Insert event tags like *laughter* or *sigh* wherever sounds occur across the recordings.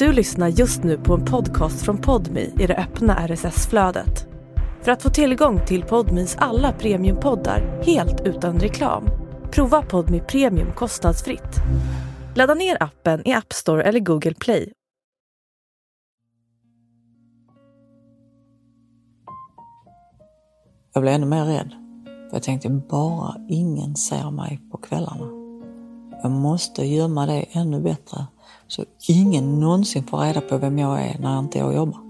Du lyssnar just nu på en podcast från Podmi i det öppna RSS-flödet. För att få tillgång till Podmis alla premiumpoddar helt utan reklam, prova Podmi Premium kostnadsfritt. Ladda ner appen i App Store eller Google Play. Jag blev ännu mer rädd. Jag tänkte bara ingen ser mig på kvällarna. Jag måste gömma det ännu bättre så ingen någonsin får reda på vem jag är när inte jag jobbar.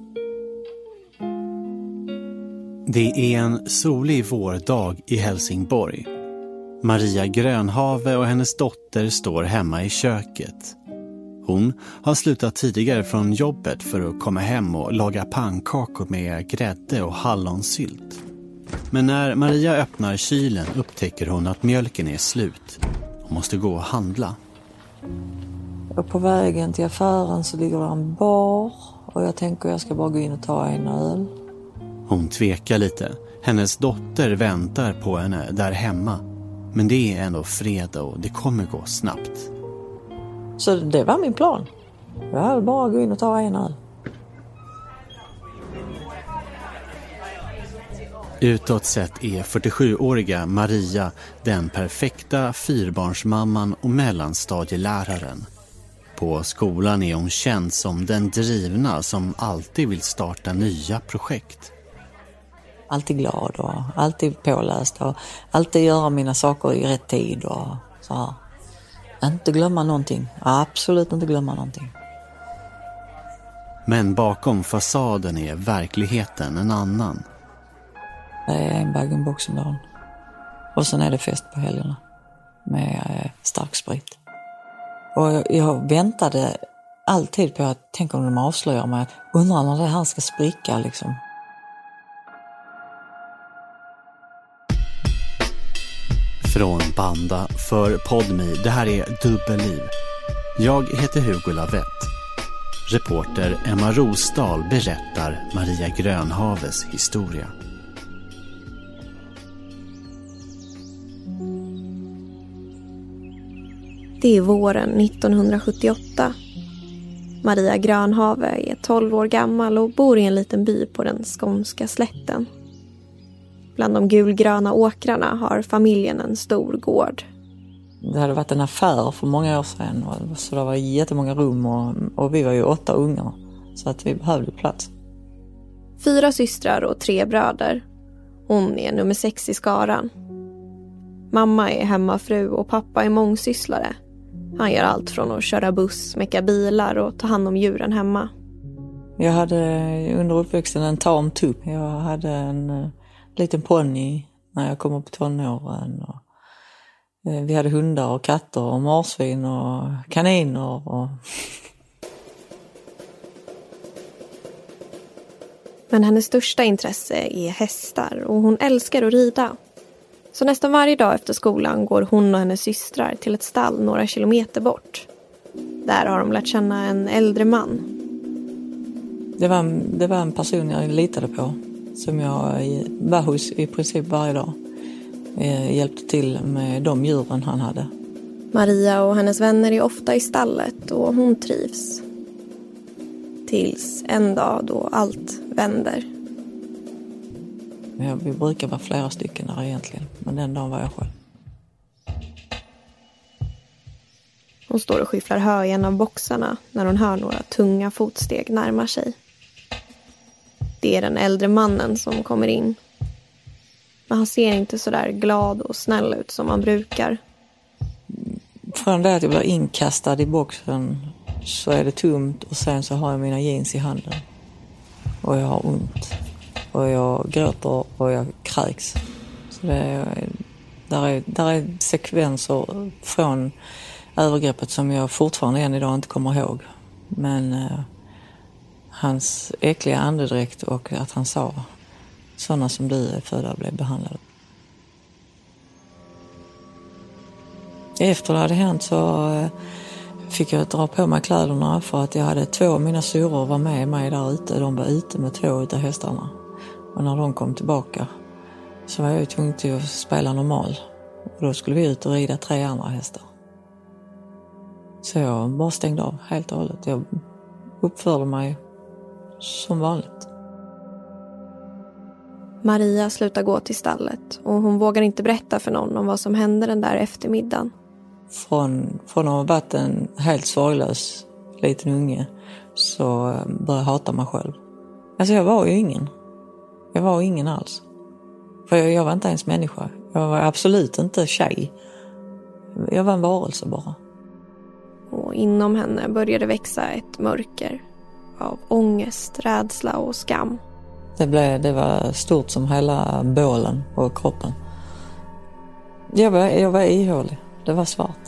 Det är en solig vårdag i Helsingborg. Maria Grönhave och hennes dotter står hemma i köket. Hon har slutat tidigare från jobbet för att komma hem och laga pannkakor med grädde och hallonsylt. Men när Maria öppnar kylen upptäcker hon att mjölken är slut och måste gå och handla. Och på vägen till affären så ligger det en bar och jag tänker jag ska bara gå in och ta en öl. Hon tvekar lite. Hennes dotter väntar på henne där hemma. Men det är ändå fredag och det kommer gå snabbt. Så det var min plan. Jag vill bara gå in och ta en öl. Utåt sett är 47-åriga Maria den perfekta fyrbarnsmamman och mellanstadieläraren. På skolan är hon känd som den drivna som alltid vill starta nya projekt. Alltid glad och alltid påläst och alltid göra mina saker i rätt tid och så här. Inte glömma någonting. Absolut inte glömma någonting. Men bakom fasaden är verkligheten en annan. Det är en bag-in-box om dagen. Och sen är det fest på helgerna med eh, starksprit. Och jag, väntade alltid på att, tänk om de avslöjar mig, undrar när det här ska spricka liksom. Från Banda för Podmi, det här är Dubbelliv. Jag heter Hugo Lavett. Reporter Emma Rosdahl berättar Maria Grönhaves historia. Det är våren 1978. Maria Grönhave är 12 år gammal och bor i en liten by på den skånska slätten. Bland de gulgröna åkrarna har familjen en stor gård. Det hade varit en affär för många år sedan så det var jättemånga rum och, och vi var ju åtta ungar så att vi behövde plats. Fyra systrar och tre bröder. Hon är nummer sex i skaran. Mamma är hemmafru och pappa är mångsysslare. Han gör allt från att köra buss, mecka bilar och ta hand om djuren hemma. Jag hade under uppväxten en tam tupp. Jag hade en uh, liten ponny när jag kom upp i tonåren. Och, uh, vi hade hundar och katter och marsvin och kaniner. Och... Men hennes största intresse är hästar och hon älskar att rida. Så nästan varje dag efter skolan går hon och hennes systrar till ett stall några kilometer bort. Där har de lärt känna en äldre man. Det var, det var en person jag litade på som jag var hos i princip varje dag. Jag hjälpte till med de djuren han hade. Maria och hennes vänner är ofta i stallet och hon trivs. Tills en dag då allt vänder. Ja, vi brukar vara flera stycken där egentligen, men den dagen var jag själv. Hon står och skyfflar hö i en av boxarna när hon hör några tunga fotsteg närma sig. Det är den äldre mannen som kommer in. Men han ser inte så där glad och snäll ut som han brukar. Från det att jag blir inkastad i boxen så är det tomt och sen så har jag mina jeans i handen. Och jag har ont och jag gråter och jag kräks. Så det är, där, är, där är sekvenser från övergreppet som jag fortfarande än idag inte kommer ihåg. Men eh, hans äckliga andedräkt och att han sa sådana som du är födda blev behandlade. Efter det hade hänt så eh, fick jag dra på mig kläderna för att jag hade två av mina syrror var med mig där ute. De var ute med två av hästarna. Och när de kom tillbaka så var jag tvungen till att spela normal. Och då skulle vi ut och rida tre andra hästar. Så jag bara stängde av helt och hållet. Jag uppförde mig som vanligt. Maria slutar gå till stallet och hon vågar inte berätta för någon om vad som hände den där eftermiddagen. Från, från att ha varit en helt sorglös liten unge så började jag hata mig själv. Alltså jag var ju ingen. Jag var ingen alls. För jag, jag var inte ens människa. Jag var absolut inte tjej. Jag var en varelse bara. Och inom henne började växa ett mörker av ångest, rädsla och skam. Det, blev, det var stort som hela bålen och kroppen. Jag var, jag var ihålig. Det var svart.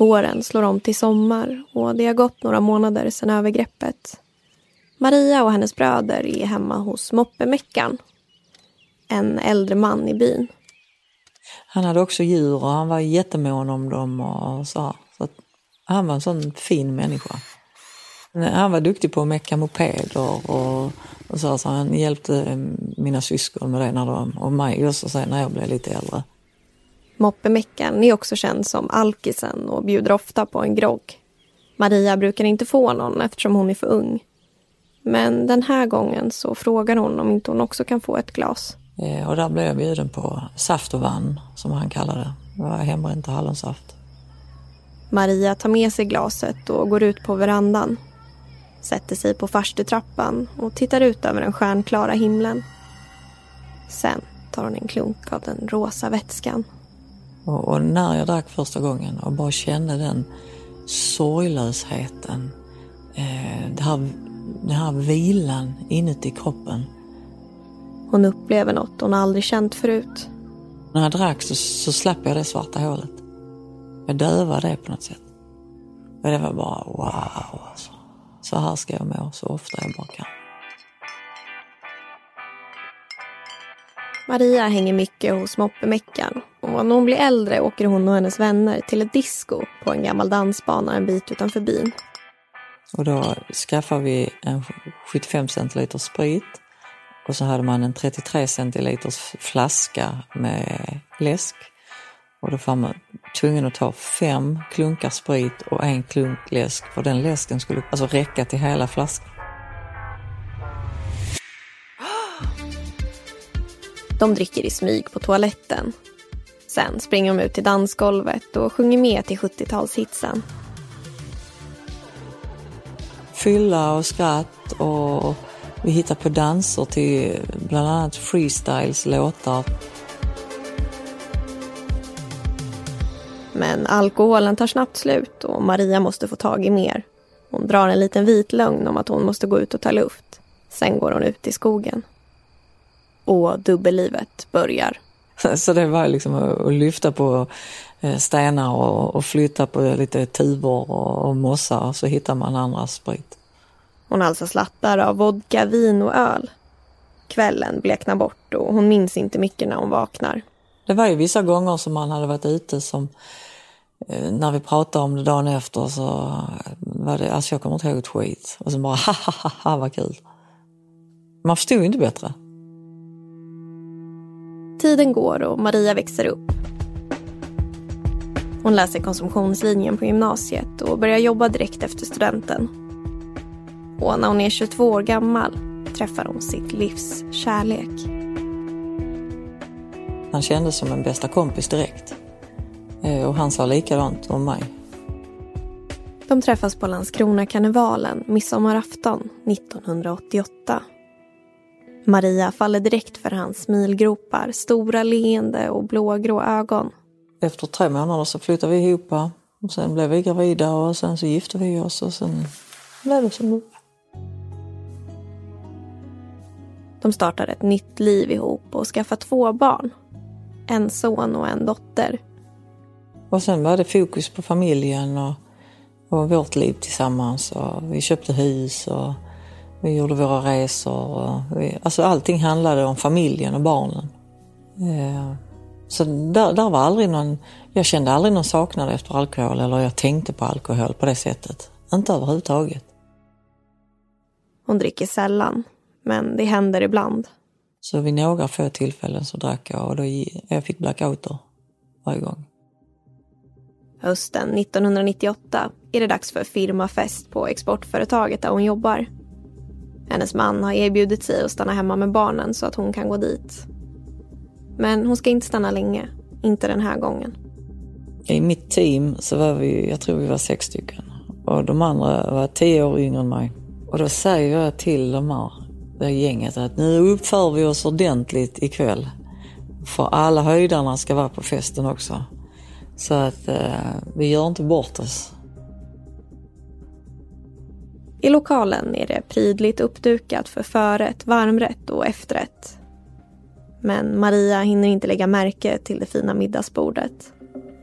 Våren slår om till sommar och det har gått några månader sedan övergreppet. Maria och hennes bröder är hemma hos moppemeckan. En äldre man i byn. Han hade också djur och han var jättemån om dem och så. så han var en sån fin människa. Han var duktig på att mecka mopeder och, och så, så han hjälpte mina syskon med det när de, och mig också sen när jag blev lite äldre. Moppemeckan är också känd som alkisen och bjuder ofta på en grogg. Maria brukar inte få någon eftersom hon är för ung. Men den här gången så frågar hon om inte hon också kan få ett glas. Eh, och där blev jag bjuden på saft och vann, som han kallade det. Det var hembränt och hallonsaft. Maria tar med sig glaset och går ut på verandan. Sätter sig på farstutrappan och tittar ut över den stjärnklara himlen. Sen tar hon en klunk av den rosa vätskan. Och, och när jag drack första gången och bara kände den sorglösheten, eh, det här, den här vilan inuti kroppen hon upplever något hon aldrig känt förut. När jag drack så, så slapp jag det svarta hålet. Jag dövade det på något sätt. Och det var bara wow alltså. Så här ska jag må så ofta jag bara kan. Maria hänger mycket hos moppemeckan och när hon blir äldre åker hon och hennes vänner till ett disco på en gammal dansbana en bit utanför byn. Och då skaffar vi en 75 centiliter sprit och så hade man en 33 centiliters flaska med läsk. Och då var man tvungen att ta fem klunkar sprit och en klunk läsk för den läsken skulle alltså räcka till hela flaskan. De dricker i smyg på toaletten. Sen springer de ut till dansgolvet och sjunger med till 70-talshitsen. Fylla och skratt och vi hittar på danser till bland annat freestyles låtar. Men alkoholen tar snabbt slut och Maria måste få tag i mer. Hon drar en liten vit lögn om att hon måste gå ut och ta luft. Sen går hon ut i skogen. Och dubbellivet börjar. *laughs* Så det var liksom att lyfta på eh, stenar och flytta på lite tuvor och mossa så hittar man andras sprit. Hon alltså slattar av vodka, vin och öl. Kvällen bleknar bort och hon minns inte mycket när hon vaknar. Det var ju vissa gånger som man hade varit ute som eh, när vi pratade om det dagen efter så var det, alltså jag kommer inte ihåg ett skit. Och så bara *laughs* ha ha ha vad kul. Man förstod ju inte bättre. Tiden går och Maria växer upp. Hon läser konsumtionslinjen på gymnasiet och börjar jobba direkt efter studenten. Och när hon är 22 år gammal träffar hon sitt livs kärlek. Han kändes som en bästa kompis direkt. Eh, och han sa likadant om mig. De träffas på Landskronakarnevalen midsommarafton 1988. Maria faller direkt för hans smilgropar, stora leende och blågrå ögon. Efter tre månader så flyttade vi ihop och sen blev vi gravida och sen så gifte vi oss och sen blev det som nu. De startar ett nytt liv ihop och skaffar två barn. En son och en dotter. Och sen var det fokus på familjen och, och vårt liv tillsammans. Och vi köpte hus och vi gjorde våra resor. Och vi, alltså allting handlade om familjen och barnen. Eh, så där, där var aldrig någon, jag kände aldrig någon saknad efter alkohol eller jag tänkte på alkohol på det sättet. Inte överhuvudtaget. Hon dricker sällan men det händer ibland. Så vid några få tillfällen så drack jag och då jag fick blackouter varje gång. Hösten 1998 är det dags för firmafest på exportföretaget där hon jobbar. Hennes man har erbjudit sig att stanna hemma med barnen så att hon kan gå dit. Men hon ska inte stanna länge, inte den här gången. I mitt team så var vi, jag tror vi var sex stycken. Och de andra var tio år yngre än mig. Och då säger jag till de här, det gänget att nu uppför vi oss ordentligt ikväll. För alla höjdarna ska vara på festen också. Så att eh, vi gör inte bort oss. I lokalen är det prydligt uppdukat för förrätt, varmrätt och efterrätt. Men Maria hinner inte lägga märke till det fina middagsbordet.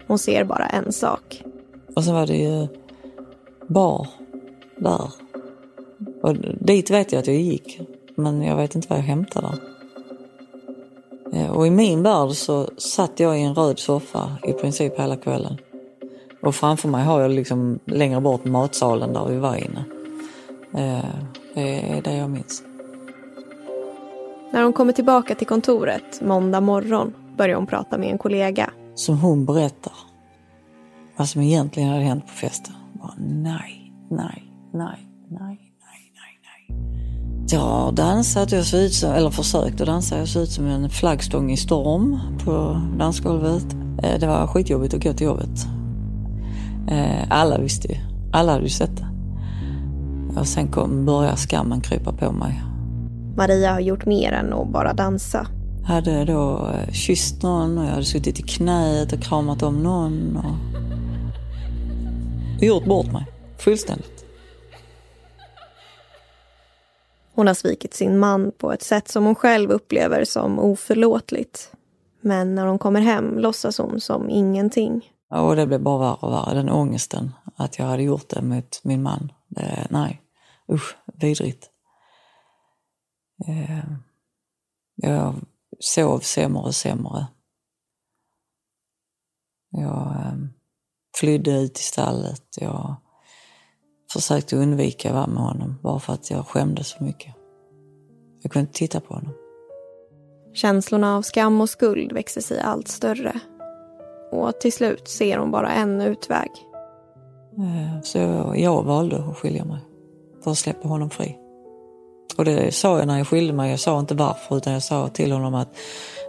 Hon ser bara en sak. Och så var det ju bar där. Och dit vet jag att jag gick, men jag vet inte vad jag hämtade där. Och i min värld så satt jag i en röd soffa i princip hela kvällen. Och framför mig har jag liksom längre bort matsalen där vi var inne. Eh, det är det jag minns. När hon kommer tillbaka till kontoret måndag morgon börjar hon prata med en kollega. Som hon berättar vad som egentligen hade hänt på festen. Bara, nej, nej, nej, nej, nej, nej, nej. Jag har dansat, jag såg ut som, eller försökt att dansa, jag såg ut som en flaggstång i storm på dansgolvet. Eh, det var skitjobbigt att gå till jobbet. Eh, alla visste ju, alla hade ju sett det. Och sen kom, började skammen krypa på mig. Maria har gjort mer än att bara dansa. Jag hade då eh, kysst någon och jag hade suttit i knät och kramat om någon. Och, och gjort bort mig fullständigt. Hon har svikit sin man på ett sätt som hon själv upplever som oförlåtligt. Men när hon kommer hem låtsas hon som ingenting. Och det blev bara värre och värre. Den ångesten att jag hade gjort det mot min man. Det, nej, usch, vidrigt. Eh, jag sov sämre och sämre. Jag eh, flydde ut i stallet. Jag försökte undvika att vara med honom bara för att jag skämdes så mycket. Jag kunde inte titta på honom. Känslorna av skam och skuld växer sig allt större. Och till slut ser hon bara en utväg. Eh, så jag valde att skilja mig för att släppa honom fri. Och det sa jag när jag skilde mig. Jag sa inte varför utan jag sa till honom att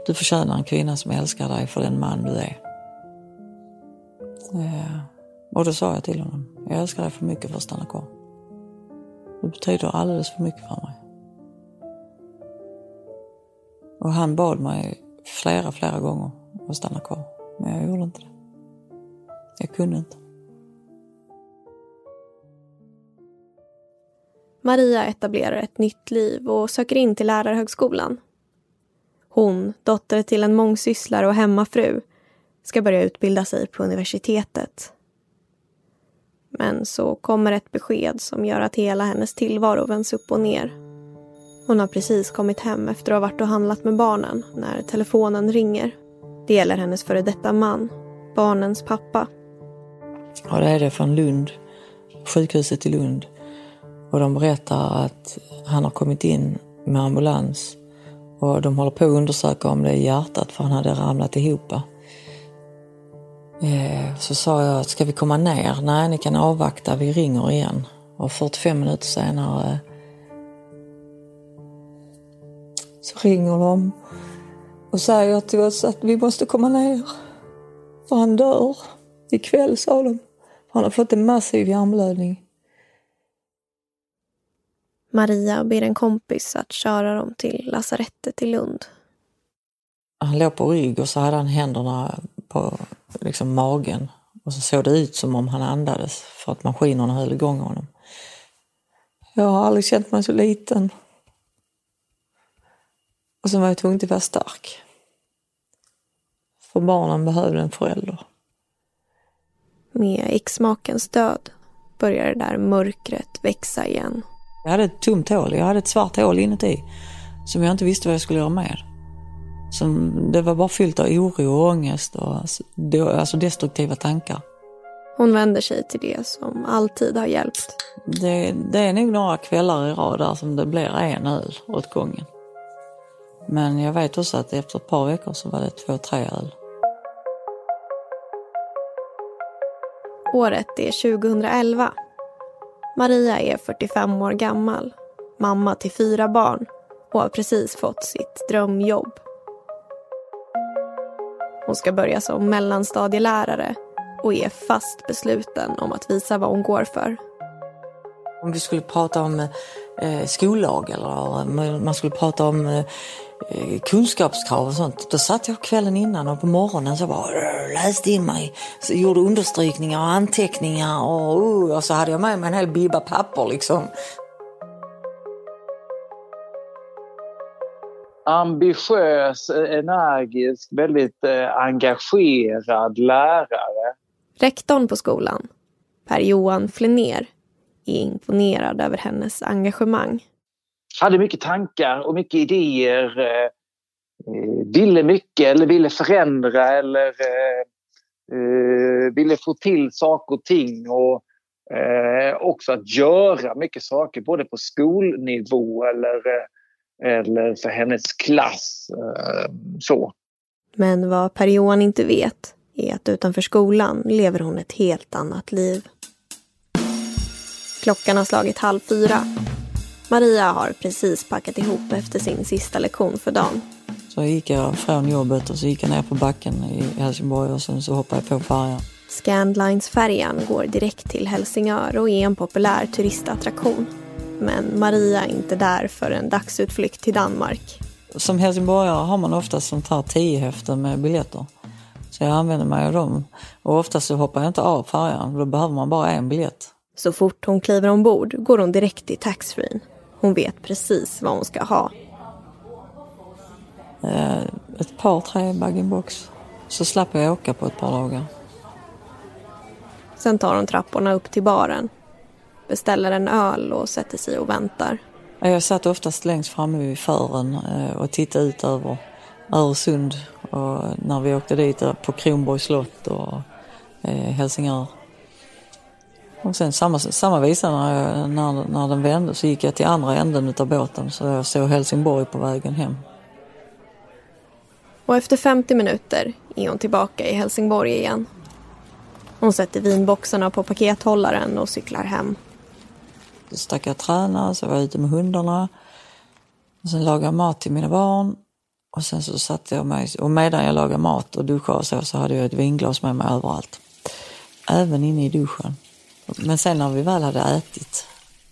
du förtjänar en kvinna som älskar dig för den man du är. Eh, och då sa jag till honom, jag älskar dig för mycket för att stanna kvar. Du betyder alldeles för mycket för mig. Och han bad mig flera, flera gånger att stanna kvar. Men jag gjorde inte det. Jag kunde inte. Maria etablerar ett nytt liv och söker in till lärarhögskolan. Hon, dotter till en mångsysslare och hemmafru, ska börja utbilda sig på universitetet. Men så kommer ett besked som gör att hela hennes tillvaro vänds upp och ner. Hon har precis kommit hem efter att ha varit och handlat med barnen när telefonen ringer. Det gäller hennes före detta man, barnens pappa. Ja, det är det från Lund, sjukhuset i Lund. Och de berättar att han har kommit in med ambulans och de håller på att undersöka om det är hjärtat för han hade ramlat ihop. Eh, så sa jag, ska vi komma ner? Nej, ni kan avvakta, vi ringer igen. Och 45 minuter senare så ringer de och säger till oss att vi måste komma ner. För han dör ikväll, sa de. Han har fått en massiv hjärnblödning. Maria ber en kompis att köra dem till lasarettet i Lund. Han låg på rygg och så hade han händerna på liksom, magen. Och så såg det ut som om han andades för att maskinerna höll igång honom. Jag har aldrig känt mig så liten. Och så var jag tvungen att vara stark. För barnen behövde en förälder. Med exmakens död börjar det där mörkret växa igen. Jag hade ett tomt hål, jag hade ett svart hål inuti som jag inte visste vad jag skulle göra med. Som, det var bara fyllt av oro och ångest och alltså destruktiva tankar. Hon vänder sig till det som alltid har hjälpt. Det, det är nog några kvällar i rad där som det blir en öl åt gången. Men jag vet också att efter ett par veckor så var det två, tre öl. Året är 2011. Maria är 45 år gammal, mamma till fyra barn och har precis fått sitt drömjobb. Hon ska börja som mellanstadielärare och är fast besluten om att visa vad hon går för. Om vi skulle prata om eh, skollag eller man skulle prata om eh, kunskapskrav och sånt. Då satt jag kvällen innan och på morgonen så bara läste in mig, så gjorde understrykningar och anteckningar och, och så hade jag med mig en hel bibba papper liksom. ambitiös, energisk, väldigt eh, engagerad lärare. Rektorn på skolan, Per-Johan Flener, är imponerad över hennes engagemang. Hade mycket tankar och mycket idéer. Eh, ville mycket eller ville förändra eller eh, eh, ville få till saker och ting. Och också att göra mycket saker både på skolnivå eller eller för hennes klass. Så. Men vad Per-Johan inte vet är att utanför skolan lever hon ett helt annat liv. Klockan har slagit halv fyra. Maria har precis packat ihop efter sin sista lektion för dagen. Så gick jag från jobbet och så gick jag ner på backen i Helsingborg och sen så hoppade jag på färjan. Scandlines-färjan går direkt till Helsingör och är en populär turistattraktion. Men Maria är inte där för en dagsutflykt till Danmark. Som helsingborgare har man oftast sånt här tio häften med biljetter. Så jag använder mig av dem. Och oftast så hoppar jag inte av färjan, då behöver man bara en biljett. Så fort hon kliver ombord går hon direkt till taxfree. Hon vet precis vad hon ska ha. Eh, ett par, tre bag-in-box. Så slapp jag åka på ett par dagar. Sen tar hon trapporna upp till baren beställer en öl och sätter sig och väntar. Jag satt oftast längst framme vid fören eh, och tittade ut över Öresund och när vi åkte dit på Kronborgs slott och eh, Helsingör. Och sen samma, samma visa när, när, när den vände så gick jag till andra änden av båten så jag såg Helsingborg på vägen hem. Och efter 50 minuter är hon tillbaka i Helsingborg igen. Hon sätter vinboxarna på pakethållaren och cyklar hem stack jag träna, så var jag ute med hundarna. Och sen lagade jag mat till mina barn. Och sen så satte jag mig, och medan jag lagade mat och duschade och så, så hade jag ett vinglas med mig överallt. Även inne i duschen. Men sen när vi väl hade ätit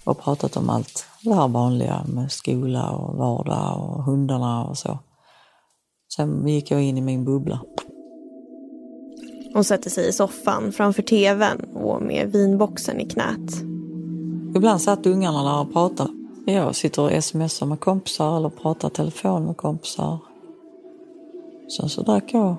och pratat om allt det här vanliga med skola och vardag och hundarna och så. Sen gick jag in i min bubbla. Hon sätter sig i soffan framför tvn och med vinboxen i knät. Ibland satt ungarna där och pratade. Jag sitter och smsar med kompisar eller pratar telefon med kompisar. Sen så drack jag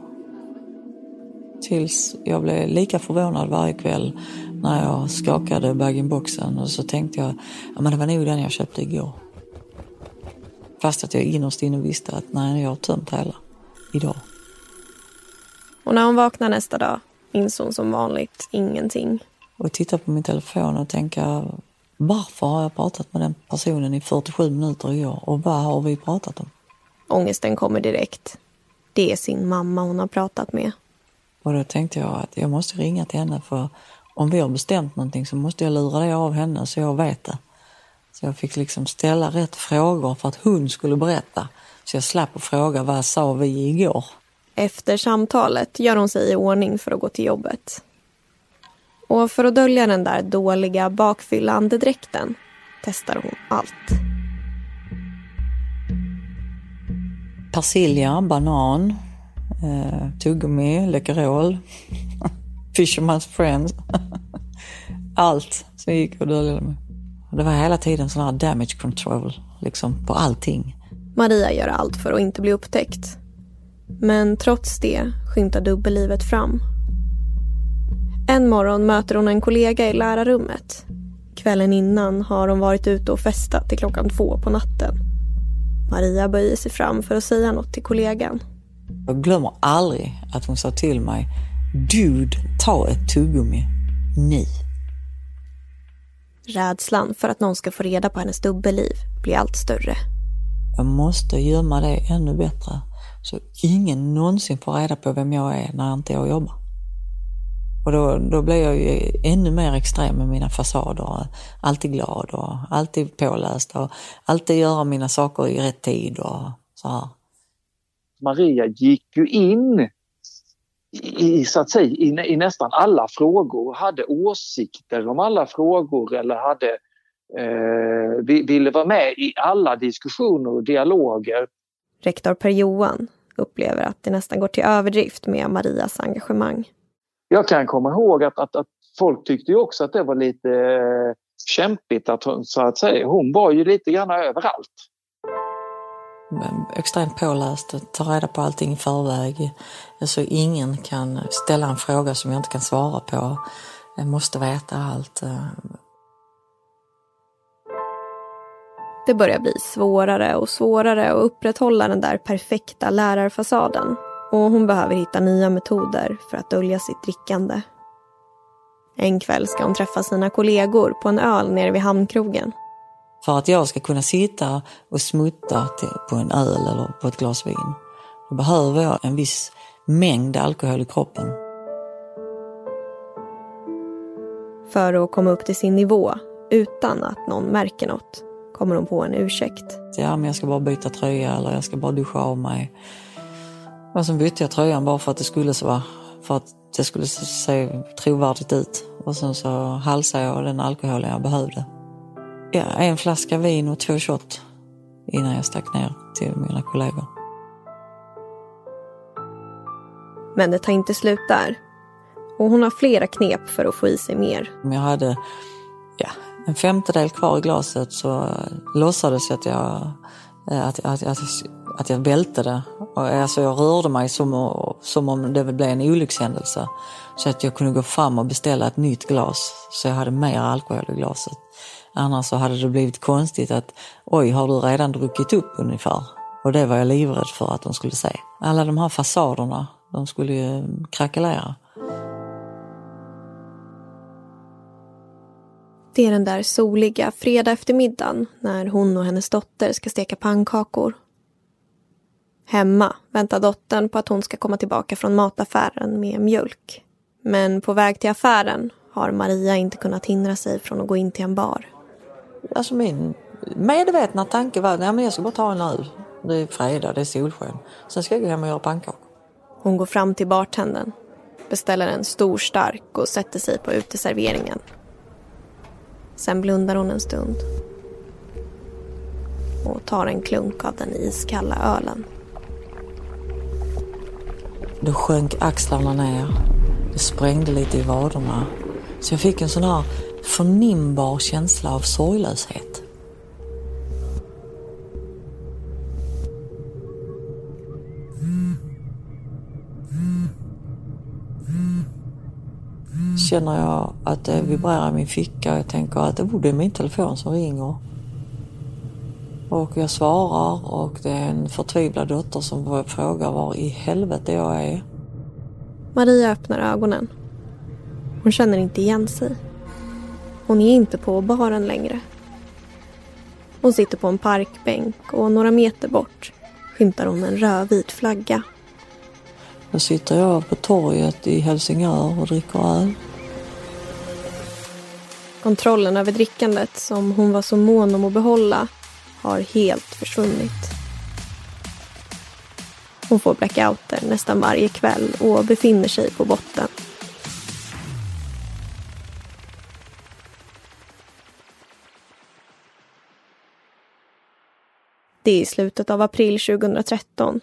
tills jag blev lika förvånad varje kväll när jag skakade bag-in-boxen och så tänkte jag, ja men det var nog den jag köpte igår. Fast att jag innerst inne visste att nej, jag har tömt hela idag. Och när hon vaknar nästa dag minns hon som vanligt ingenting. Och tittar på min telefon och tänker, varför har jag pratat med den personen i 47 minuter igår och vad har vi pratat om? Ångesten kommer direkt. Det är sin mamma hon har pratat med. Och då tänkte jag att jag måste ringa till henne för om vi har bestämt någonting så måste jag lura det av henne så jag vet det. Så jag fick liksom ställa rätt frågor för att hon skulle berätta. Så jag slapp att fråga vad sa vi igår? Efter samtalet gör hon sig i ordning för att gå till jobbet. Och för att dölja den där dåliga bakfyllandedräkten testar hon allt. Persilja, banan, eh, tuggummi, Läkerol, Fisherman's Friends. Allt som gick att dölja med. Det var hela tiden sån här damage control liksom på allting. Maria gör allt för att inte bli upptäckt. Men trots det skymtar dubbellivet fram en morgon möter hon en kollega i lärarrummet. Kvällen innan har hon varit ute och festat till klockan två på natten. Maria böjer sig fram för att säga något till kollegan. Jag glömmer aldrig att hon sa till mig Dude, ta ett tuggummi. Nu. Rädslan för att någon ska få reda på hennes dubbelliv blir allt större. Jag måste gömma det ännu bättre så ingen någonsin får reda på vem jag är när inte jag jobbar. Och då, då blir jag ju ännu mer extrem med mina fasader. Alltid glad och alltid påläst och alltid göra mina saker i rätt tid och så här. Maria gick ju in i, så att säga, i, i nästan alla frågor, hade åsikter om alla frågor eller hade, eh, ville vara med i alla diskussioner och dialoger. Rektor Per-Johan upplever att det nästan går till överdrift med Marias engagemang. Jag kan komma ihåg att, att, att folk tyckte ju också att det var lite eh, kämpigt att hon, så att säga, hon var ju lite grann överallt extremt påläst, tar reda på allting i förväg. Så ingen kan ställa en fråga som jag inte kan svara på. Jag måste veta allt. Det börjar bli svårare och svårare att upprätthålla den där perfekta lärarfasaden. Och hon behöver hitta nya metoder för att dölja sitt drickande. En kväll ska hon träffa sina kollegor på en öl nere vid hamnkrogen. För att jag ska kunna sitta och smutta på en öl eller på ett glas vin, då behöver jag en viss mängd alkohol i kroppen. För att komma upp till sin nivå utan att någon märker något kommer hon på en ursäkt. Ja, men jag ska bara byta tröja eller jag ska bara duscha av mig. Och så bytte jag tröjan bara för att det skulle så för att det skulle se trovärdigt ut. Och sen så halsade jag den alkoholen jag behövde ja, en flaska vin och två shot innan jag stack ner till mina kollegor. Men det tar inte slut där. Och hon har flera knep för att få i sig mer. Om jag hade ja, en femtedel kvar i glaset så låtsades jag att jag, att, att, att, att jag välte det. Alltså jag rörde mig som, som om det blev en olyckshändelse. Så att jag kunde gå fram och beställa ett nytt glas så jag hade mer alkohol i glaset. Annars så hade det blivit konstigt att oj, har du redan druckit upp ungefär? Och det var jag livrädd för att de skulle se. Alla de här fasaderna, de skulle ju eh, krackelera. Det är den där soliga fredag eftermiddagen när hon och hennes dotter ska steka pannkakor. Hemma väntar dottern på att hon ska komma tillbaka från mataffären med mjölk. Men på väg till affären har Maria inte kunnat hindra sig från att gå in till en bar. Alltså min medvetna tanke var att jag ska bara ta en öl. Det är fredag, det är solsken. Sen ska jag gå hem och göra pannkakor. Hon går fram till bartendern, beställer en stor stark och sätter sig på uteserveringen. Sen blundar hon en stund och tar en klunk av den iskalla ölen. Då sjönk axlarna ner. Det sprängde lite i vaderna. Så jag fick en sån här förnimbar känsla av sorglöshet. Känner jag att det vibrerar i min ficka och jag tänker att det är min telefon som ringer. Och jag svarar och det är en förtvivlad dotter som frågar var i helvete jag är. Maria öppnar ögonen. Hon känner inte igen sig. Hon är inte på baren längre. Hon sitter på en parkbänk och några meter bort skymtar hon en rödvit flagga. Då sitter jag på torget i Helsingör och dricker öl. Kontrollen över drickandet som hon var så mån om att behålla har helt försvunnit. Hon får blackouter nästan varje kväll och befinner sig på botten. Det är i slutet av april 2013.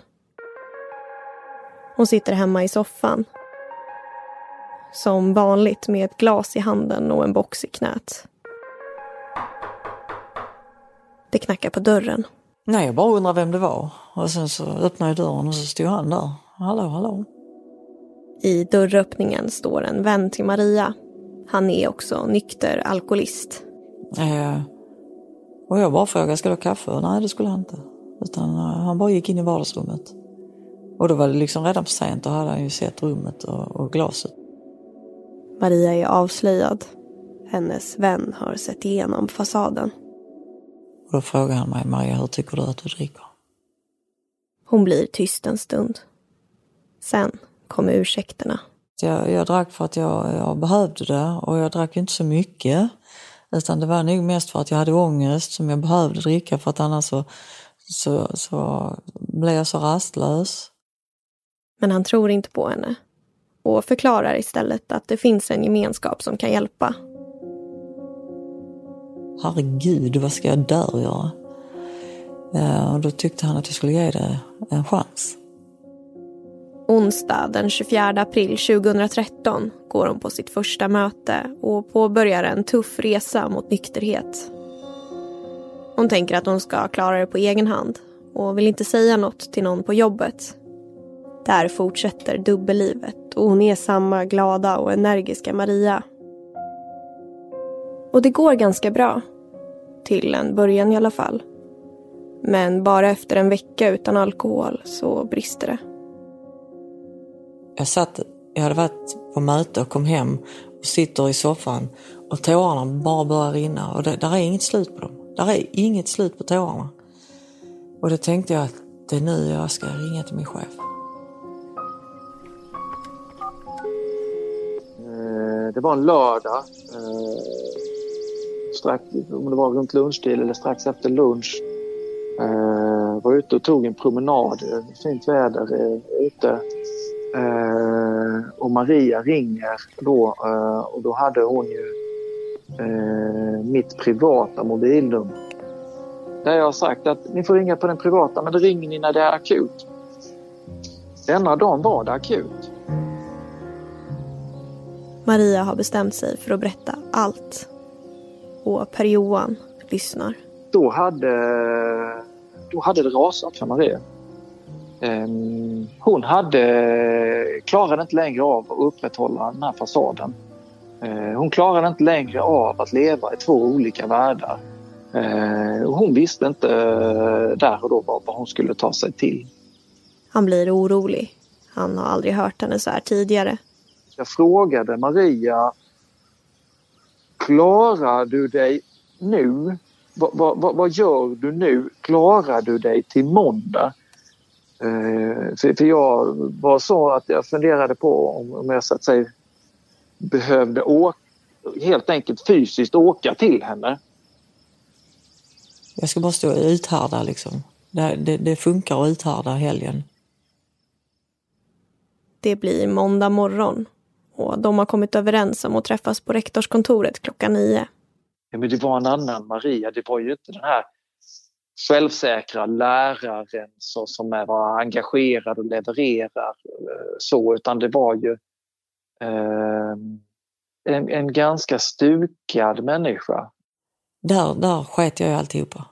Hon sitter hemma i soffan. Som vanligt med ett glas i handen och en box i knät. Det knackar på dörren. Nej, jag bara undrar vem det var. Och sen så öppnade jag dörren och så stod han där. Hallå, hallå. I dörröppningen står en vän till Maria. Han är också nykter alkoholist. Eh, och jag bara frågade, ska du ha kaffe? Nej, det skulle han inte. Utan eh, han bara gick in i vardagsrummet. Och då var det liksom redan för sent, då hade han ju sett rummet och, och glaset. Maria är avslöjad. Hennes vän har sett igenom fasaden. Och då frågade han mig, Maria, hur tycker du att du dricker? Hon blir tyst en stund. Sen kommer ursäkterna. Jag, jag drack för att jag, jag behövde det och jag drack inte så mycket. Utan det var nog mest för att jag hade ångest som jag behövde dricka för att annars så, så, så blev jag så rastlös. Men han tror inte på henne och förklarar istället att det finns en gemenskap som kan hjälpa. Herregud, vad ska jag där göra? Och då tyckte han att jag skulle ge det en chans. Onsdag den 24 april 2013 går hon på sitt första möte och påbörjar en tuff resa mot nykterhet. Hon tänker att hon ska klara det på egen hand och vill inte säga något till någon på jobbet. Där fortsätter dubbellivet och hon är samma glada och energiska Maria. Och det går ganska bra. Till en början i alla fall. Men bara efter en vecka utan alkohol så brister det. Jag satt, jag hade varit på möte och kom hem och sitter i soffan och tårarna bara börjar rinna och det, där är inget slut på dem. Där är inget slut på tårarna. Och då tänkte jag att det är nu jag ska ringa till min chef. Eh, det var en lördag. Eh, strax, om det var runt lunchtid eller strax efter lunch. Eh, jag var ute och tog en promenad. Fint väder ute. Uh, och Maria ringer då uh, och då hade hon ju uh, mitt privata mobilnummer. Där jag har sagt att ni får ringa på den privata men då ringer ni när det är akut. Denna dagen var det akut. Maria har bestämt sig för att berätta allt. Och Per-Johan lyssnar. Då hade, då hade det rasat för Maria. Hon hade, klarade inte längre av att upprätthålla den här fasaden. Hon klarade inte längre av att leva i två olika världar. Hon visste inte där och då vad hon skulle ta sig till. Han blir orolig. Han har aldrig hört henne så här tidigare. Jag frågade Maria, klarar du dig nu? Vad, vad, vad gör du nu? Klarar du dig till måndag? För, för jag var så att jag funderade på om, om jag så att säga behövde åka, helt enkelt fysiskt åka till henne. Jag ska bara stå och uthärda liksom. Det, det, det funkar att uthärda helgen. Det blir måndag morgon och de har kommit överens om att träffas på rektorskontoret klockan nio. Ja, men det var en annan Maria, det var ju inte den här självsäkra läraren så, som är, var engagerad och levererar eh, så utan det var ju eh, en, en ganska stukad människa. Där, där sket jag ju alltihopa.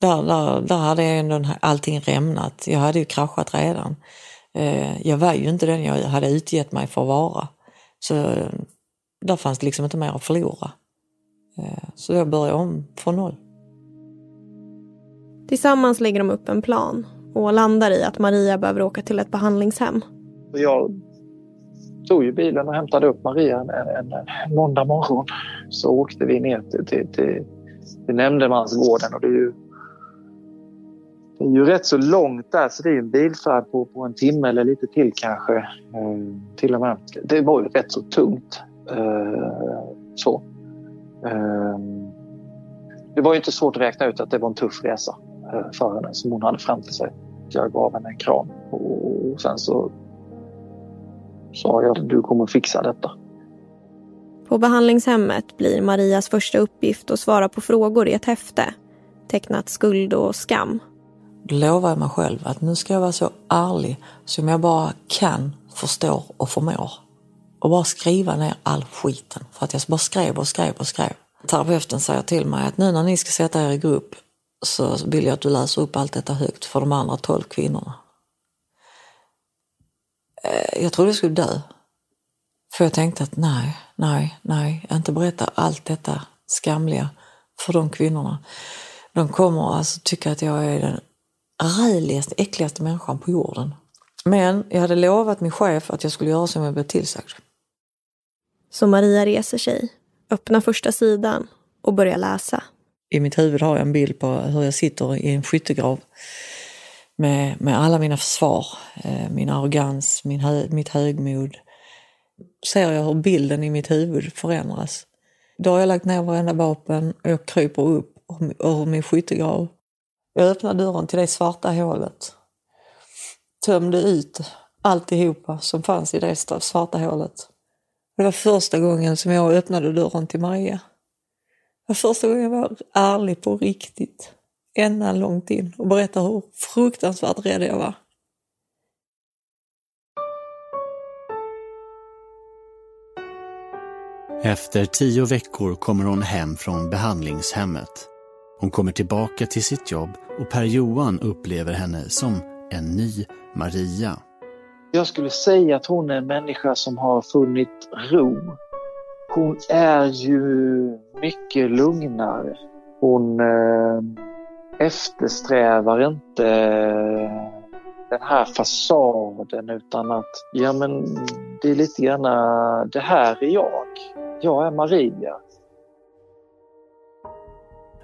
Där, där, där hade jag ändå allting rämnat. Jag hade ju kraschat redan. Eh, jag var ju inte den jag hade utgett mig för att vara. Så eh, där fanns det liksom inte mer att förlora. Eh, så jag började om från noll. Tillsammans lägger de upp en plan och landar i att Maria behöver åka till ett behandlingshem. Jag tog ju bilen och hämtade upp Maria en, en, en måndag morgon. Så åkte vi ner till, till, till, till nämndemansgården och det är ju det är ju rätt så långt där så det är en bilfärd på, på en timme eller lite till kanske. Mm. till och med. Det var ju rätt så tungt. Uh, så. Uh, det var ju inte svårt att räkna ut att det var en tuff resa för henne som hon hade framför sig. Jag gav henne en kram och sen så sa jag att du kommer fixa detta. På behandlingshemmet blir Marias första uppgift att svara på frågor i ett häfte tecknat skuld och skam. Då lovar jag mig själv att nu ska jag vara så ärlig som jag bara kan, förstår och förmår. Och bara skriva ner all skiten. För att jag bara skrev och skrev och skrev. Terapeuten säger till mig att nu när ni ska sätta er i grupp så vill jag att du läser upp allt detta högt för de andra tolv kvinnorna. Eh, jag trodde jag skulle dö. För jag tänkte att nej, nej, nej, jag inte berätta allt detta skamliga för de kvinnorna. De kommer alltså tycka att jag är den räligaste, äckligaste människan på jorden. Men jag hade lovat min chef att jag skulle göra som jag blev tillsagd. Så Maria reser sig, öppnar första sidan och börjar läsa i mitt huvud har jag en bild på hur jag sitter i en skyttegrav med, med alla mina försvar, eh, min arrogans, min hö, mitt högmod. Ser jag hur bilden i mitt huvud förändras. Då har jag lagt ner varenda vapen och jag kryper upp ur min skyttegrav. Jag öppnar dörren till det svarta hålet. Tömde ut alltihopa som fanns i det svarta hålet. Det var första gången som jag öppnade dörren till Maria. Första gången jag var ärlig på riktigt. Ända långt in och berättade hur fruktansvärt rädd jag var. Efter tio veckor kommer hon hem från behandlingshemmet. Hon kommer tillbaka till sitt jobb och Per-Johan upplever henne som en ny Maria. Jag skulle säga att hon är en människa som har funnit ro. Hon är ju mycket lugnare. Hon eh, eftersträvar inte eh, den här fasaden utan att ja men det är lite grann eh, det här är jag. Jag är Maria.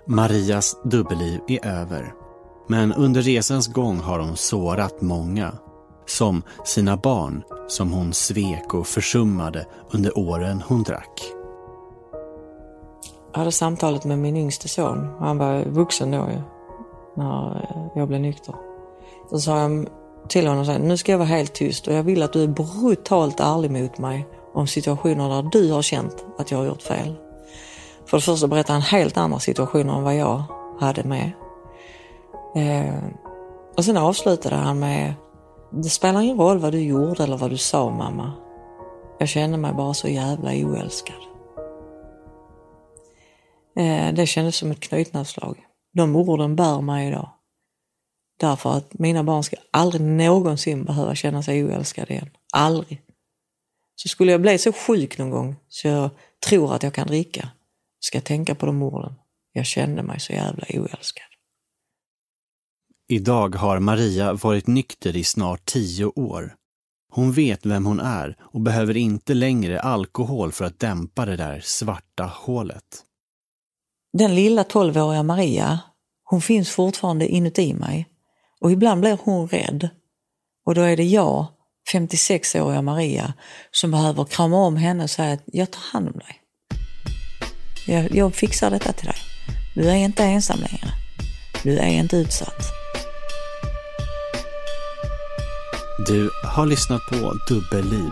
Marias dubbelliv är över. Men under resans gång har hon sårat många. Som sina barn som hon svek och försummade under åren hon drack. Jag hade samtalet med min yngste son. Han var vuxen då ju, när jag blev nykter. Så sa jag till honom så här, nu ska jag vara helt tyst och jag vill att du är brutalt ärlig mot mig om situationer där du har känt att jag har gjort fel. För det första berättade han helt andra situationer än vad jag hade med. Eh, och sen avslutade han med, det spelar ingen roll vad du gjorde eller vad du sa mamma. Jag kände mig bara så jävla oälskad. Eh, det kändes som ett knytnävsslag. De orden bär mig idag. Därför att mina barn ska aldrig någonsin behöva känna sig oälskade igen. Aldrig. Så skulle jag bli så sjuk någon gång så jag tror att jag kan dricka, ska jag tänka på de orden. Jag kände mig så jävla oälskad. Idag har Maria varit nykter i snart tio år. Hon vet vem hon är och behöver inte längre alkohol för att dämpa det där svarta hålet. Den lilla tolvåriga Maria, hon finns fortfarande inuti mig. Och ibland blir hon rädd. Och då är det jag, 56-åriga Maria, som behöver krama om henne och säga att jag tar hand om dig. Jag, jag fixar detta till dig. Du är inte ensam längre. Du är inte utsatt. Du har lyssnat på Dubbelliv,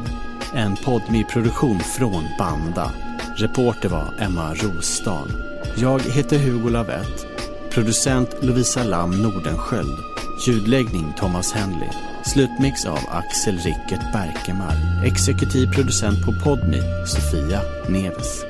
en podd med produktion från Banda. Reporter var Emma Rosdahl. Jag heter Hugo Lavett. Producent Lovisa Lam Nordenskjöld. Ljudläggning Thomas Henley. Slutmix av Axel Rickert Berkemar. Exekutiv producent på Podmi, Sofia Neves.